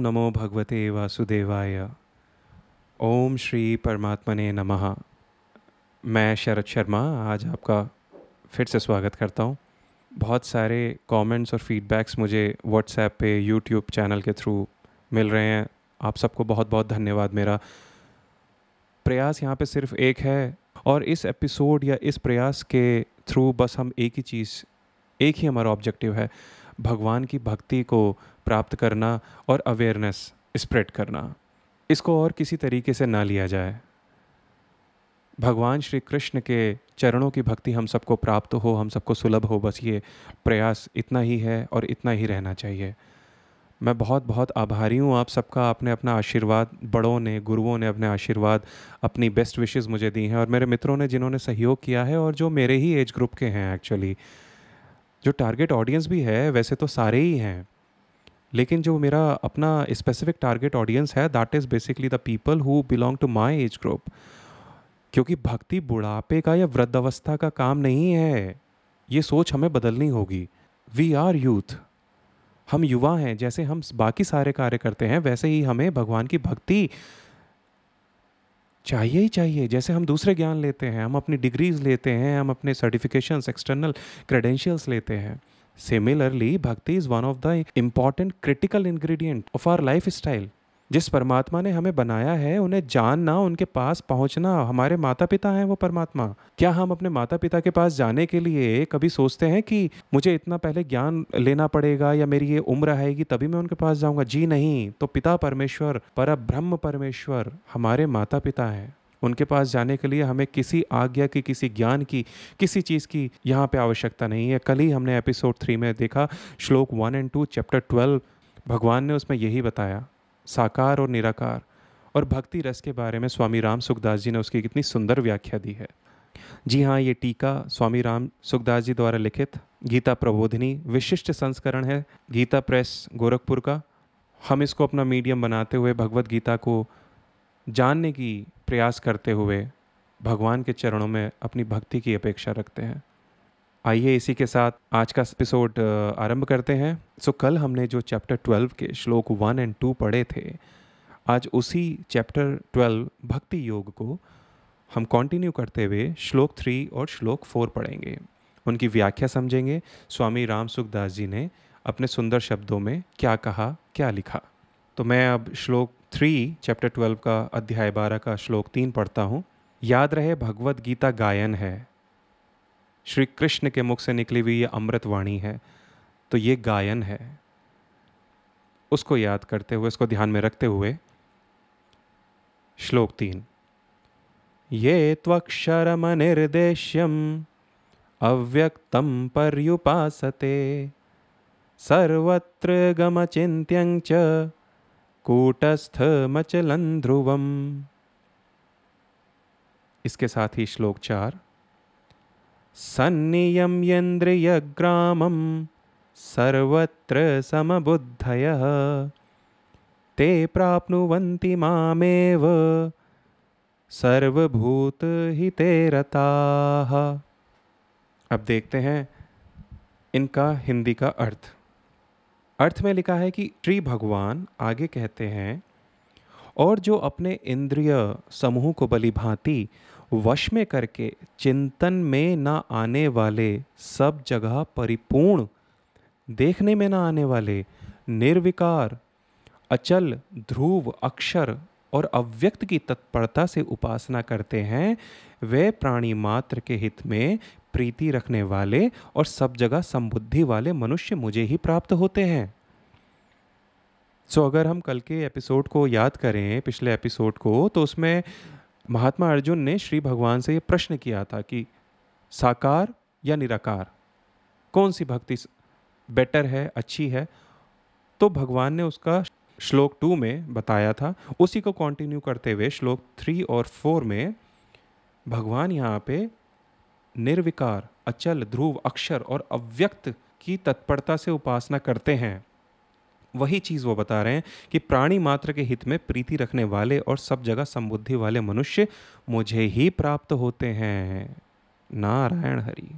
नमो भगवते वासुदेवाय। ओम श्री परमात्मने नमः। मैं शरद शर्मा, आज आपका फिर से स्वागत करता हूँ। बहुत सारे कमेंट्स और फीडबैक्स मुझे व्हाट्सएप पे यूट्यूब चैनल के थ्रू मिल रहे हैं। आप सबको बहुत बहुत धन्यवाद मेरा। प्रयास यहाँ पे सिर्फ़ एक है और इस एपिसोड या इस प्रयास के थ्रू बस हम एक ही चीज़, एक ही हमारा ऑब्जेक्टिव है। भगवान की भक्ति को प्राप्त करना और अवेयरनेस स्प्रेड करना। इसको और किसी तरीके से ना लिया जाए। भगवान श्री कृष्ण के चरणों की भक्ति हम सबको प्राप्त हो, हम सबको सुलभ हो, बस ये प्रयास इतना ही है और इतना ही रहना चाहिए। मैं बहुत बहुत आभारी हूँ आप सबका, आपने अपना आशीर्वाद, बड़ों ने, गुरुओं ने अपने आशीर्वाद, अपनी बेस्ट विशेज़ मुझे दी हैं और मेरे मित्रों ने जिन्होंने सहयोग किया है और जो मेरे ही एज ग्रुप के हैं एक्चुअली जो टारगेट ऑडियंस भी है, वैसे तो सारे ही हैं। लेकिन जो मेरा अपना स्पेसिफिक टारगेट ऑडियंस है that is basically the people who belong to my age group क्योंकि भक्ति बुढ़ापे का या वृद्धावस्था का काम नहीं है, ये सोच हमें बदलनी होगी। वी आर यूथ हम युवा हैं, जैसे हम बाकी सारे कार्य करते हैं, वैसे ही हमें भगवान की भक्ति चाहिए ही चाहिए। जैसे हम दूसरे ज्ञान लेते हैं, हम अपनी डिग्रीज लेते हैं, हम अपने सर्टिफिकेशंस एक्सटर्नल क्रेडेंशियल्स लेते हैं। Bhakti is one of the important critical ingredient of our lifestyle जिस परमात्मा ने हमें बनाया है, उन्हें जानना, उनके पास पहुँचना, हमारे माता पिता हैं वो परमात्मा। क्या हम अपने माता पिता के पास जाने के लिए कभी सोचते हैं कि मुझे इतना पहले ज्ञान लेना पड़ेगा या मेरी ये उम्र आएगी, तभी मैं उनके पास जाऊँगा? जी नहीं। तो पिता परमेश्वर पर ब्रह्म परमेश्वर हमारे माता पिता हैं। उनके पास जाने के लिए हमें किसी आज्ञा की, किसी ज्ञान की, किसी चीज़ की यहाँ पे आवश्यकता नहीं है। कल ही हमने एपिसोड थ्री में देखा, श्लोक one and two, chapter twelve, भगवान ने उसमें यही बताया, साकार और निराकार। और भक्ति रस के बारे में स्वामी राम सुखदास जी ने उसकी कितनी सुंदर व्याख्या दी है। जी हाँ ये टीका स्वामी राम सुखदास जी द्वारा लिखित, गीता प्रबोधिनी, विशिष्ट संस्करण है, गीता प्रेस, गोरखपुर का। हम इसको अपना मीडियम बनाते हुए भगवत गीता को जानने की प्रयास करते हुए भगवान के चरणों में अपनी भक्ति की अपेक्षा रखते हैं। आइए इसी के साथ आज का एपिसोड आरंभ करते हैं। सो कल हमने जो चैप्टर ट्वेल्व के श्लोक वन एंड टू पढ़े थे, आज उसी चैप्टर ट्वेल्व भक्ति योग को हम कंटिन्यू करते हुए श्लोक थ्री और श्लोक फोर पढ़ेंगे। उनकी व्याख्या समझेंगे। स्वामी राम सुखदास जी ने अपने सुंदर शब्दों में क्या कहा, क्या लिखा। तो मैं अब श्लोक थ्री चैप्टर ट्वेल्व का अध्याय बारह का श्लोक तीन पढ़ता हूँ। याद रहे भगवत गीता गायन है। श्री कृष्ण के मुख से निकली हुई ये अमृत वाणी है तो ये गायन है। उसको याद करते हुए, उसको ध्यान में रखते हुए, श्लोक तीन। ये निर्देश्यम अव्यक्तम पर्युपासते। सर्वत्र गमचिन्त्यं च कूटस्थमचलं ध्रुवम इसके साथ ही श्लोक चार सन्नियम्येन्द्रियग्रामं सर्वत्र समबुद्धयः। ते प्राप्नुवन्ति मामेव सर्वभूतहिते रताः अब देखते हैं इनका हिंदी का अर्थ। अर्थ में लिखा है कि श्री भगवान आगे कहते हैं, और जो अपने इंद्रिय समूह को बली भांति वश में करके चिंतन में ना आने वाले सब जगह परिपूर्ण, देखने में ना आने वाले, निर्विकार, अचल, ध्रुव, अक्षर और अव्यक्त की तत्परता से उपासना करते हैं, वे प्राणी मात्र के हित में प्रीति रखने वाले और सब जगह संबुद्धि वाले मनुष्य मुझे ही प्राप्त होते हैं। सो so, अगर हम कल के एपिसोड को याद करें पिछले एपिसोड को तो उसमें महात्मा अर्जुन ने श्री भगवान से ये प्रश्न किया था कि साकार या निराकार? कौन सी भक्ति बेटर है अच्छी है? तो भगवान ने उसका श्लोक टू में बताया था। उसी को कंटिन्यू करते हुए श्लोक थ्री और फोर में भगवान यहाँ पे निर्विकार अचल ध्रुव अक्षर और अव्यक्त की तत्परता से उपासना करते हैं। वही चीज़ वो बता रहे हैं कि प्राणी मात्र के हित में प्रीति रखने वाले और सब जगह संबुद्धि वाले मनुष्य मुझे ही प्राप्त होते हैं। नारायण हरि।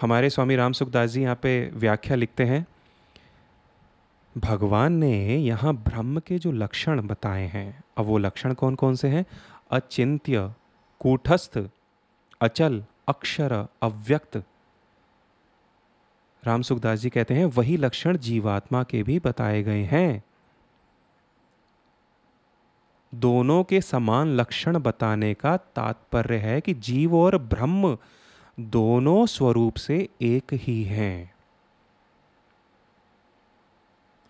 हमारे स्वामी राम सुखदास जी यहाँ पे व्याख्या लिखते हैं, भगवान ने यहाँ ब्रह्म के जो लक्षण बताए हैं, अब वो लक्षण कौन कौन से हैं? अचिंत्य, कूटस्थ, अचल, अक्षर, अव्यक्त राम सुखदास जी कहते हैं, वही लक्षण जीवात्मा के भी बताए गए हैं। दोनों के समान लक्षण बताने का तात्पर्य है कि जीव और ब्रह्म दोनों स्वरूप से एक ही हैं।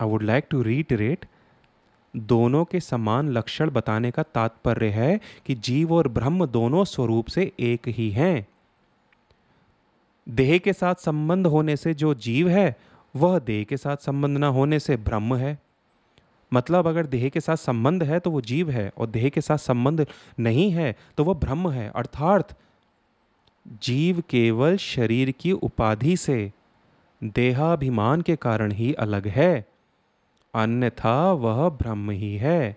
I would like to reiterate दोनों के समान लक्षण बताने का तात्पर्य है कि जीव और ब्रह्म दोनों स्वरूप से एक ही हैं। देह के साथ संबंध होने से जो जीव है, वह देह के साथ संबंध ना होने से ब्रह्म है। मतलब अगर देह के साथ संबंध है तो वो जीव है और देह के साथ संबंध नहीं है तो वह ब्रह्म है। अर्थात जीव केवल शरीर की उपाधि से देहाभिमान के कारण ही अलग है, अन्यथा वह ब्रह्म ही है।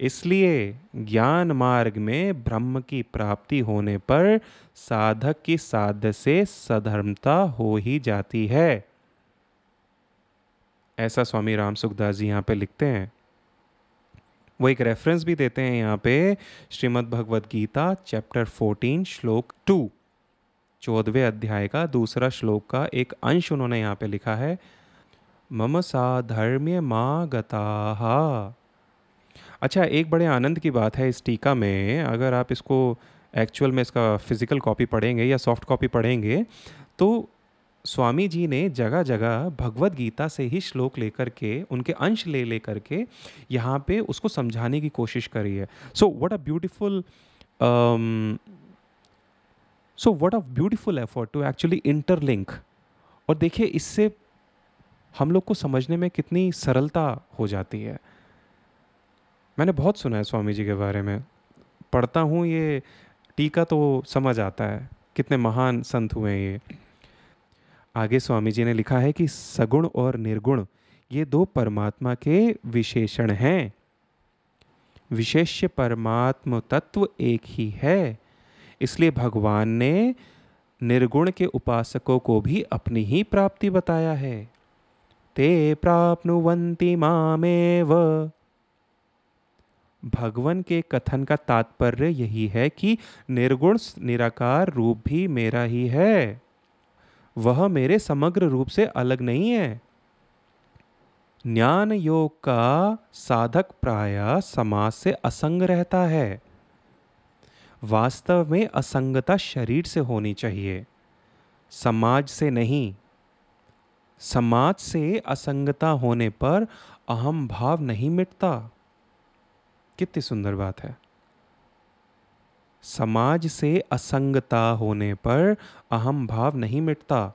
इसलिए ज्ञान मार्ग में ब्रह्म की प्राप्ति होने पर साधक की साध्य से सधर्मता हो ही जाती है। ऐसा स्वामी राम सुखदास जी यहाँ पे लिखते हैं। वो एक रेफरेंस भी देते हैं यहाँ पे श्रीमद् भगवद गीता चैप्टर 14 श्लोक टू चौदहवें अध्याय का दूसरा श्लोक का एक अंश उन्होंने यहाँ पे लिखा है। मम साधर्म्य माँ गता अच्छा एक बड़े आनंद की बात है इस टीका में, अगर आप इसको एक्चुअल में इसका फ़िज़िकल कॉपी पढ़ेंगे या सॉफ्ट कॉपी पढ़ेंगे तो स्वामी जी ने जगह जगह भगवत गीता से ही श्लोक लेकर के, उनके अंश ले लेकर के यहाँ पे उसको समझाने की कोशिश करी है। So what a beautiful so what a beautiful effort to actually interlink और देखिए, इससे हम लोग को समझने में कितनी सरलता हो जाती है। मैंने बहुत सुना है स्वामी जी के बारे में। पढ़ता हूँ ये, टीका तो समझ आता है, कितने महान संत हुए ये। आगे स्वामी जी ने लिखा है कि सगुण और निर्गुण, ये दो परमात्मा के विशेषण हैं। विशेष्य परमात्म तत्व एक ही है, इसलिए भगवान ने निर्गुण के उपासकों को भी अपनी ही प्राप्ति बताया है। ते प्राप्नुवन्ति मामेव। भगवान के कथन का तात्पर्य यही है कि निर्गुण निराकार रूप भी मेरा ही है। वह मेरे समग्र रूप से अलग नहीं है। ज्ञान योग का साधक प्राय समाज से असंग रहता है। वास्तव में असंगता शरीर से होनी चाहिए। समाज से नहीं। समाज से असंगता होने पर अहम भाव नहीं मिटता। कितनी सुंदर बात है। समाज से असंगता होने पर अहम भाव नहीं मिटता।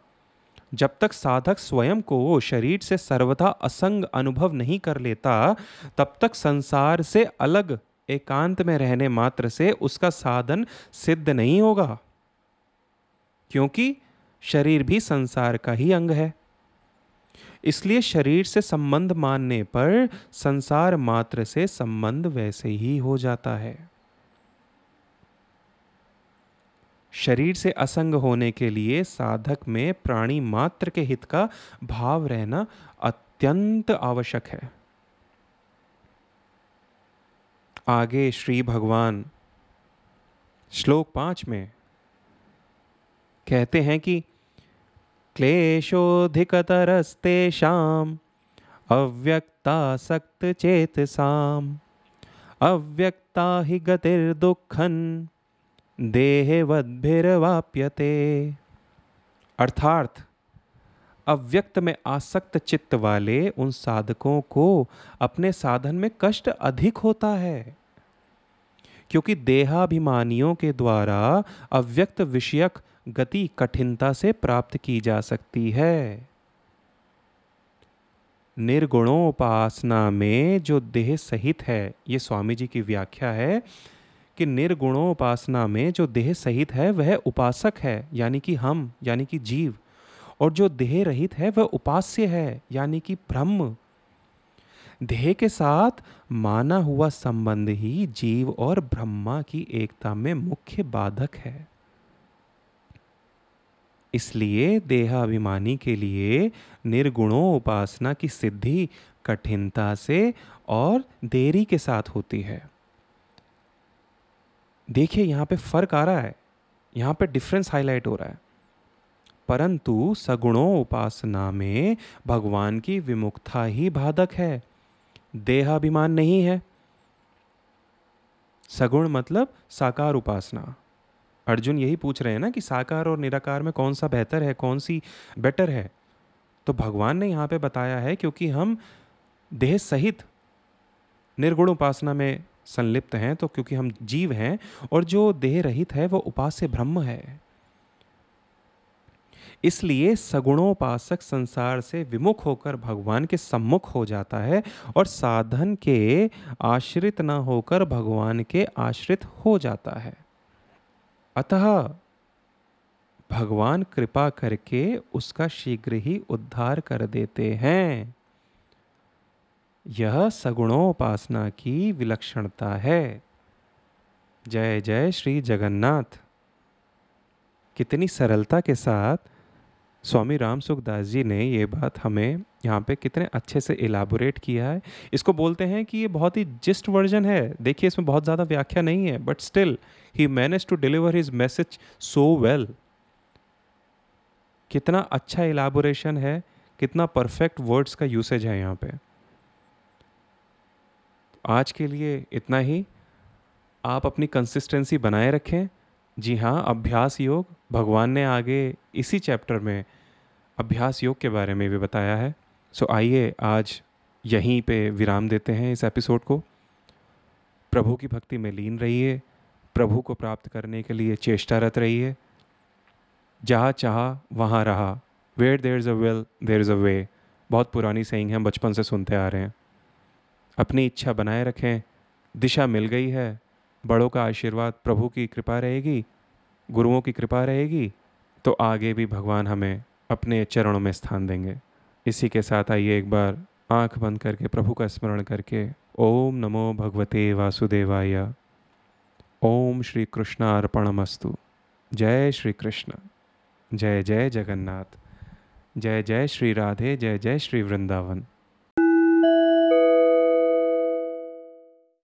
जब तक साधक स्वयं को शरीर से सर्वथा असंग अनुभव नहीं कर लेता, तब तक संसार से अलग एकांत में रहने मात्र से उसका साधन सिद्ध नहीं होगा। क्योंकि शरीर भी संसार का ही अंग है। इसलिए शरीर से संबंध मानने पर संसार मात्र से संबंध वैसे ही हो जाता है। शरीर से असंग होने के लिए साधक में प्राणी मात्र के हित का भाव रहना अत्यंत आवश्यक है। आगे श्री भगवान, श्लोक पाँच में कहते हैं कि क्लेशोऽधिकतरस्तेषाम्, अव्यक्तासक्तचेतसाम् अव्यक्ता हि गतिर्दुःखन देहवद्भिर्वाप्यते। अर्थात, अव्यक्त में आसक्त चित्त वाले उन साधकों को अपने साधन में कष्ट अधिक होता है, क्योंकि देहाभिमानियों के द्वारा अव्यक्त विषयक गति कठिनता से प्राप्त की जा सकती है। निर्गुणोपासना में जो देह सहित है, ये स्वामी जी की व्याख्या है कि निर्गुणोपासना में जो देह सहित है, वह उपासक है, यानी कि हम, यानी कि जीव। और जो देह रहित है, वह उपास्य है, यानी कि ब्रह्म। देह के साथ माना हुआ संबंध ही जीव और ब्रह्मा की एकता में मुख्य बाधक है। इसलिए देहाभिमानी के लिए निर्गुणों उपासना की सिद्धि कठिनता से और देरी के साथ होती है। देखिए, यहाँ पे फ़र्क आ रहा है। यहाँ पे डिफरेंस हाईलाइट हो रहा है। परंतु सगुणों उपासना में भगवान की विमुक्ता ही बाधक है। देहाभिमान नहीं है। सगुण मतलब साकार उपासना। अर्जुन यही पूछ रहे हैं ना कि साकार और निराकार में कौन सा बेहतर है, कौन सी बेटर है? तो भगवान ने यहाँ पे बताया है क्योंकि हम देह सहित निर्गुण उपासना में संलिप्त हैं तो क्योंकि हम जीव हैं और जो देह रहित है, वो उपास्य ब्रह्म है। इसलिए सगुणोपासक संसार से विमुख होकर भगवान के सम्मुख हो जाता है और साधन के आश्रित न होकर भगवान के आश्रित हो जाता है। अतः भगवान कृपा करके उसका शीघ्र ही उद्धार कर देते हैं। यह सगुणोपासना की विलक्षणता है। जय जय श्री जगन्नाथ। कितनी सरलता के साथ स्वामी राम सुखदास जी ने ये बात हमें यहाँ पे कितने अच्छे से इलाबोरेट किया है। इसको बोलते हैं कि ये बहुत ही जिस्ट वर्जन है। देखिए, इसमें बहुत ज़्यादा व्याख्या नहीं है but still he manage to deliver his message so well कितना अच्छा इलाबोरेशन है, कितना परफेक्ट वर्ड्स का यूसेज है यहाँ पे। आज के लिए इतना ही। आप अपनी कंसिस्टेंसी बनाए रखें। जी हाँ अभ्यास योग भगवान ने आगे इसी चैप्टर में अभ्यास योग के बारे में भी बताया है। सो आइए आज यहीं पे विराम देते हैं इस एपिसोड को। प्रभु की भक्ति में लीन रहिए, प्रभु को प्राप्त करने के लिए चेष्टारत रहिए। जहाँ चाह, वहाँ रहा। Where there is a will there is a way बहुत पुरानी सही हम बचपन से सुनते आ रहे हैं। अपनी इच्छा बनाए रखें, दिशा मिल गई है बड़ों का आशीर्वाद प्रभु की कृपा रहेगी, गुरुओं की कृपा रहेगी तो आगे भी भगवान हमें अपने चरणों में स्थान देंगे। इसी के साथ आइए एक बार आँख बंद करके प्रभु का स्मरण करके ओम नमो भगवते वासुदेवाय। ओम श्री कृष्ण अर्पणमस्तु। जय श्री कृष्ण। जय जय जगन्नाथ। जय जय श्री राधे, जय जय श्री वृंदावन।